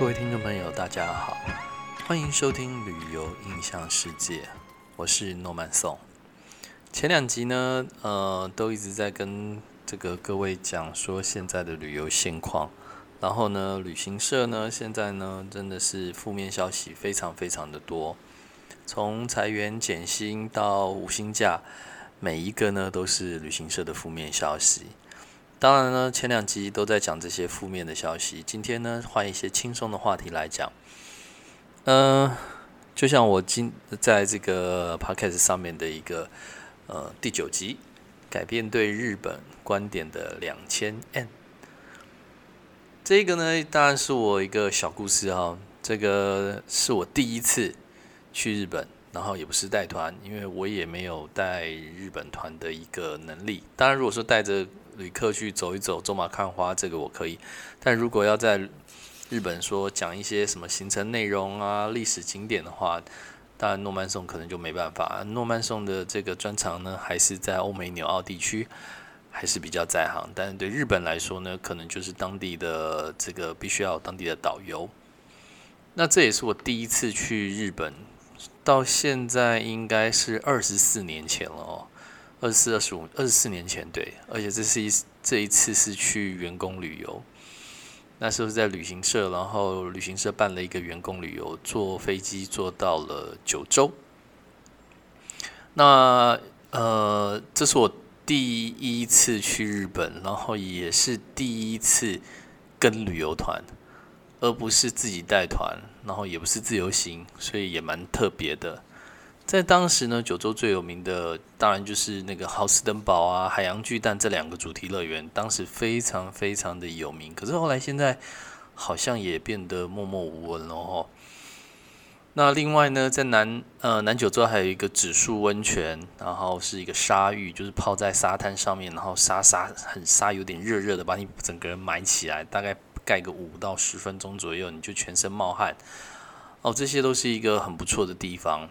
各位听众朋友，大家好，欢迎收听《旅游印象世界》，我是诺曼颂。前两集呢，呃，都一直在跟这个各位讲说现在的旅游现况，然后呢，旅行社呢，现在呢，真的是负面消息非常非常的多，从裁员减薪到五星假，每一个呢都是旅行社的负面消息。当然呢，前两集都在讲这些负面的消息。今天呢，换一些轻松的话题来讲。嗯，就像我今在这个 podcast 上面的一个呃第九集，改变对日本观点的两千 N。这个呢，当然是我一个小故事哈。这个是我第一次去日本，然后也不是带团，因为我也没有带日本团的一个能力。当然，如果说带着旅客去走一走，走马看花，这个我可以。但如果要在日本说讲一些什么行程内容啊、历史景点的话，当然诺曼颂可能就没办法。诺曼颂的这个专长呢，还是在欧美纽澳地区还是比较在行。但是对日本来说呢，可能就是当地的这个必须要当地的导游。那这也是我第一次去日本，到现在应该是二十四年前了哦。二十四、二十五、二十四年前，对，而且这是一这一次是去员工旅游，那时候是在旅行社，然后旅行社办了一个员工旅游，坐飞机坐到了九州。那呃，这是我第一次去日本，然后也是第一次跟旅游团，而不是自己带团，然后也不是自由行，所以也蛮特别的。在当时呢，九州最有名的当然就是那个豪斯登堡啊、海洋巨蛋这两个主题乐园，当时非常非常的有名。可是后来现在好像也变得默默无闻了哦。那另外呢，在南呃南九州还有一个指数温泉，然后是一个沙浴，就是泡在沙滩上面，然后沙沙很沙，有点热热的，把你整个人埋起来，大概盖个五到十分钟左右，你就全身冒汗。哦，这些都是一个很不错的地方。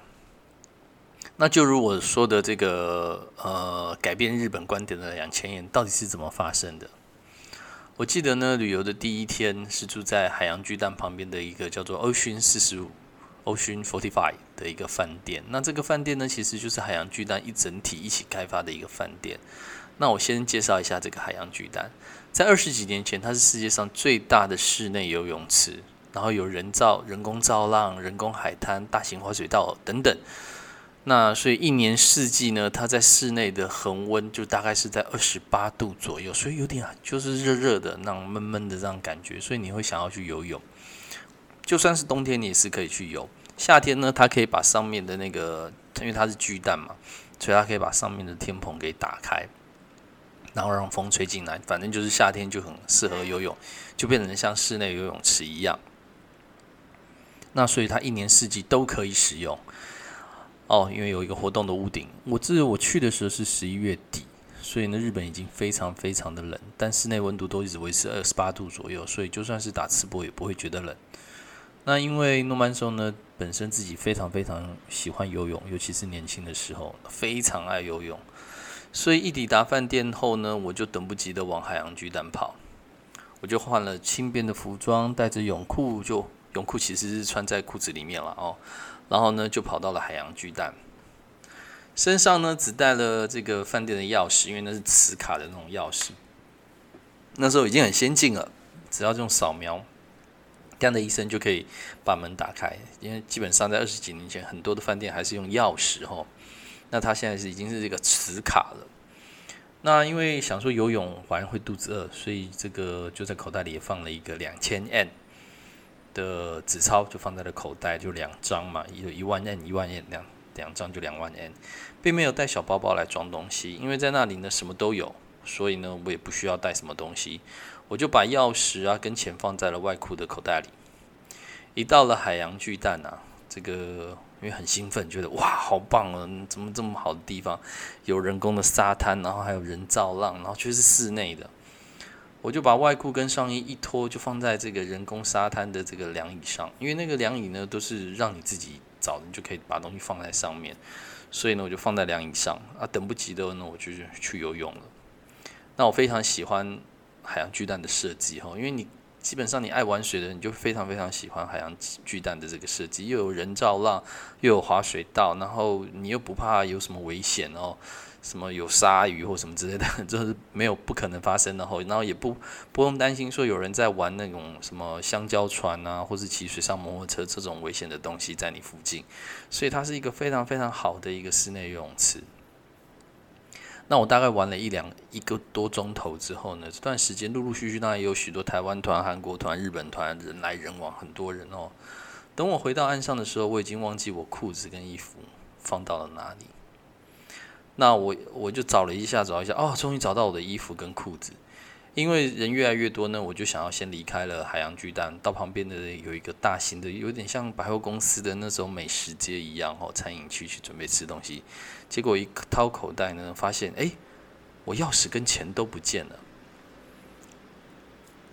那就如我说的这个呃，改变日本观点的两千年到底是怎么发生的？我记得呢，旅游的第一天是住在海洋巨蛋旁边的一个叫做 Ocean 四十五 Ocean Forty Five 的一个饭店。那这个饭店呢，其实就是海洋巨蛋一整体一起开发的一个饭店。那我先介绍一下这个海洋巨蛋，在二十几年前，它是世界上最大的室内游泳池，然后有人造、人工造浪、人工海滩、大型滑水道等等。那所以一年四季呢，它在室内的恒温就大概是在二十八度左右，所以有点就是热热的那种闷闷的这样感觉，所以你会想要去游泳。就算是冬天，你也是可以去游。夏天呢，它可以把上面的那个，因为它是巨蛋嘛，所以它可以把上面的天棚给打开，然后让风吹进来，反正就是夏天就很适合游泳，就变成像室内游泳池一样。那所以它一年四季都可以使用。哦，因为有一个活动的屋顶，我记得我去的时候是十一月底，所以呢，日本已经非常非常的冷，但室内温度都一直维持二十八度左右，所以就算是打赤膊也不会觉得冷。那因为诺曼松呢本身自己非常非常喜欢游泳，尤其是年轻的时候非常爱游泳，所以一抵达饭店后呢，我就等不及的往海洋巨蛋跑，我就换了轻便的服装，带着泳裤，就泳裤其实是穿在裤子里面了哦。然后呢，就跑到了海洋巨蛋，身上呢只带了这个饭店的钥匙，因为那是磁卡的那种钥匙。那时候已经很先进了，只要用扫描，这样的医生就可以把门打开。因为基本上在二十几年前，很多的饭店还是用钥匙哦。那他现在是已经是这个磁卡了。那因为想说游泳反而会肚子饿，所以这个就在口袋里放了一个两千 N。的纸钞就放在了口袋，就两张嘛，有一万 N，一万 N，两两张就两万 N，并没有带小包包来装东西，因为在那里呢什么都有，所以呢我也不需要带什么东西，我就把钥匙啊跟钱放在了外裤的口袋里。一到了海洋巨蛋啊，这个因为很兴奋，觉得哇好棒啊，怎么这么好的地方，有人工的沙滩，然后还有人造浪，然后却是室内的。我就把外裤跟上衣一脱，就放在这个人工沙滩的这个凉椅上，因为那个凉椅呢都是让你自己找，你就可以把东西放在上面，所以呢我就放在凉椅上啊，等不及的呢我就去游泳了。那我非常喜欢海洋巨蛋的设计哈，因为你基本上你爱玩水的人，你就非常非常喜欢海洋巨蛋的这个设计，又有人造浪，又有滑水道，然后你又不怕有什么危险哦。什么有鲨鱼或什么之类的，这是没有不可能发生的吼，然后也不不用担心说有人在玩那种什么香蕉船啊，或是骑水上摩托车这种危险的东西在你附近，所以它是一个非常非常好的一个室内游泳池。那我大概玩了一两一个多钟头之后呢，这段时间陆陆续续当然也有许多台湾团、韩国团、日本团人来人往，很多人哦。等我回到岸上的时候，我已经忘记我裤子跟衣服放到了哪里。那我我就找了一下，找一下，哦，终于找到我的衣服跟裤子。因为人越来越多呢，我就想要先离开了海洋巨蛋，到旁边的有一个大型的，有点像百货公司的那种美食街一样哦，餐饮区去准备吃东西。结果一掏口袋呢，发现哎，我钥匙跟钱都不见了。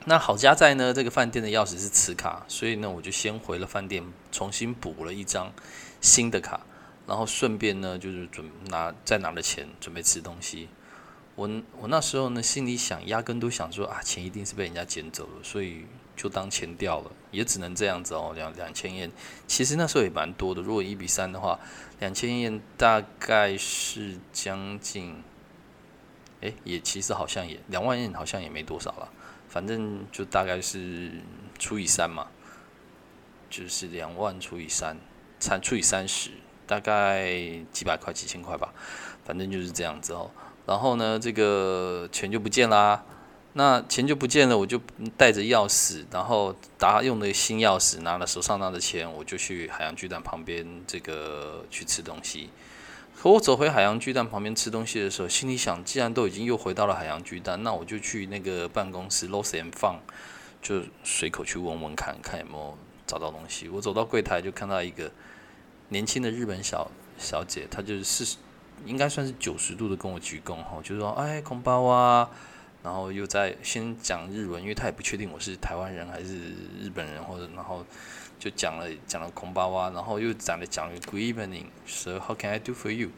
那好家在呢，这个饭店的钥匙是磁卡，所以呢，我就先回了饭店，重新补了一张新的卡。然后顺便呢，就是准拿再拿了钱准备吃东西。我我那时候呢，心里想，压根都想说啊，钱一定是被人家捡走了，所以就当钱掉了，也只能这样子哦。两两千元，其实那时候也蛮多的。如果一比三的话，两千元大概是将近，哎，也其实好像也两万元好像也没多少了。反正就大概是除以三嘛，就是两万除以三，三除以三十。大概几百块、几千块吧，反正就是这样子哦。然后呢，这个钱就不见啦。那钱就不见了，我就带着钥匙，然后打用的新钥匙，拿了手上拿的钱，我就去海洋巨蛋旁边这个去吃东西。可我走回海洋巨蛋旁边吃东西的时候，心里想，既然都已经又回到了海洋巨蛋，那我就去那个办公室 Lost and Found，就随口去问问看看有没有找到东西。我走到柜台就看到一个。年轻的日本小小姐，她就是四十，应该算是九十度的跟我鞠躬哈，就说，哎，空包啊，然后又在先讲日文，因为她也不确定我是台湾人还是日本人，或者然后就讲了讲了空包啊，然后又讲了讲了 Good evening，so how can I do for you？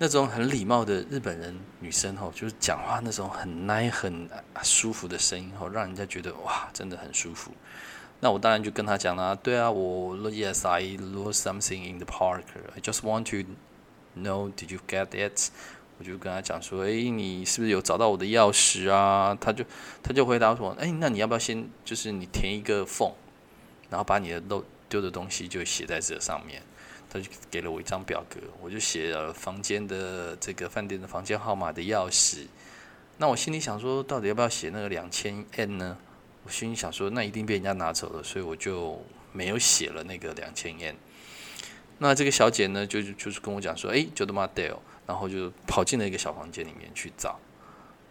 那种很礼貌的日本人女生吼，就是讲话那种很 nice 很舒服的声音吼，让人家觉得哇，真的很舒服。那我当然就跟他讲啦，对啊，我 yes I lost something in the park. I just want to know did you get it？我就跟他讲说，哎，你是不是有找到我的钥匙啊？他就他就回答说，哎，那你要不要先就是你填一个缝，然后把你的漏丢的东西就写在这上面。他就给了我一张表格，我就写了房间的这个饭店的房间号码的钥匙。那我心里想说，到底要不要写那个两千 N 呢？我心里想说，那一定被人家拿走了，所以我就没有写了那个两千元。那这个小姐呢，就就是跟我讲说，哎，就他妈掉然后就跑进了一个小房间里面去找。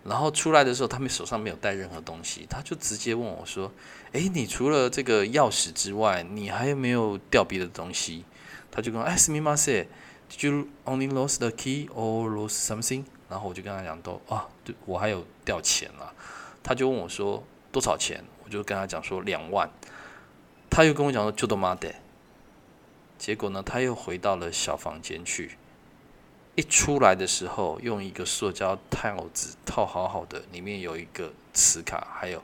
然后出来的时候，他们手上没有带任何东西，他就直接问我说，哎，你除了这个钥匙之外，你还有没有掉别的东西？他就跟我，哎，什么嘛事？Did you only lost the key or lost something？然后我就跟他讲，都啊，对我还有掉钱了。他就问我说。多少钱？我就跟他讲说两万，他又跟我讲说就多妈的。结果呢，他又回到了小房间去。一出来的时候，用一个塑胶套子套好好的，里面有一个磁卡，还有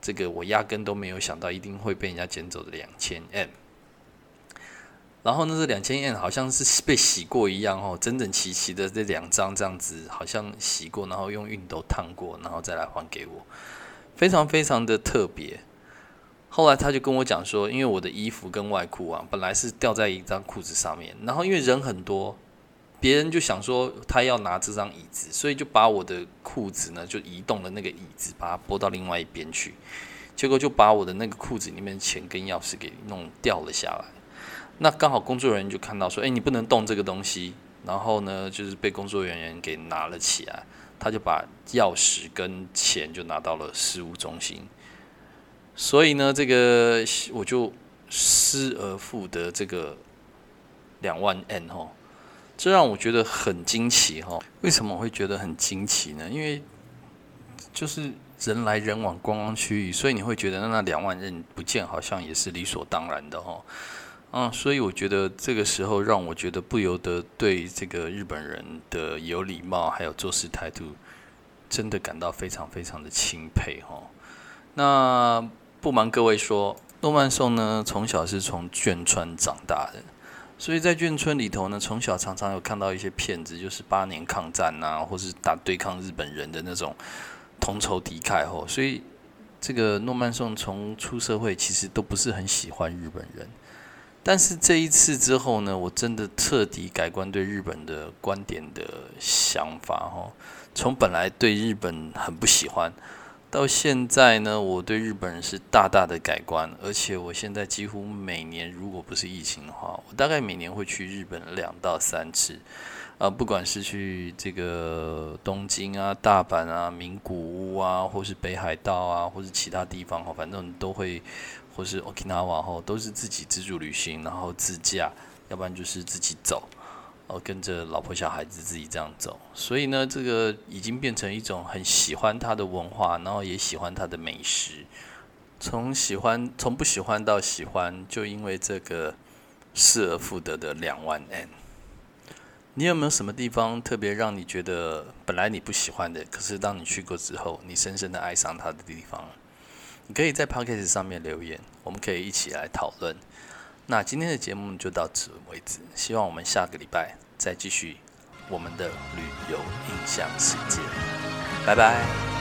这个我压根都没有想到一定会被人家捡走的两千 M。然后呢，这两千 M 好像是被洗过一样哦，整整齐齐的这两张这样子，好像洗过，然后用熨斗烫过，然后再来还给我。非常非常的特别。后来他就跟我讲说，因为我的衣服跟外裤啊，本来是掉在一张裤子上面，然后因为人很多，别人就想说他要拿这张椅子，所以就把我的裤子呢就移动了那个椅子，把它拨到另外一边去，结果就把我的那个裤子里面钱跟钥匙给弄掉了下来。那刚好工作人员就看到说，哎，你不能动这个东西，然后呢，就是被工作人员给拿了起来。他就把钥匙跟钱就拿到了事务中心，所以呢，这个我就失而复得这个两万 N 哈，这让我觉得很惊奇哈。为什么我会觉得很惊奇呢？因为就是人来人往观光区域，所以你会觉得那两万 N 不见好像也是理所当然的哈。嗯，所以我觉得这个时候让我觉得不由得对这个日本人的有礼貌还有做事态度，真的感到非常非常的钦佩哈。那不瞒各位说，诺曼颂呢，从小是从眷村长大的，所以在眷村里头呢，从小常常有看到一些片子，就是八年抗战啊，或是打对抗日本人的那种同仇敌忾吼，所以这个诺曼颂从出社会其实都不是很喜欢日本人。但是这一次之后呢，我真的彻底改观对日本的观点的想法哈。从本来对日本很不喜欢，到现在呢，我对日本人是大大的改观。而且我现在几乎每年，如果不是疫情的话，我大概每年会去日本两到三次。啊，不管是去这个东京啊、大阪啊、名古屋啊，或是北海道啊，或是其他地方哈，反正都会。或是 Okinawa 后都是自己自助旅行，然后自驾，要不然就是自己走，然后跟着老婆小孩子自己这样走。所以呢，这个已经变成一种很喜欢它的文化，然后也喜欢它的美食。从喜欢从不喜欢到喜欢，就因为这个失而复得的两万 N。你有没有什么地方特别让你觉得本来你不喜欢的，可是当你去过之后，你深深的爱上它的地方？可以在 podcast 上面留言，我们可以一起来讨论。那今天的节目就到此为止，希望我们下个礼拜再继续我们的旅游印象世界。拜拜。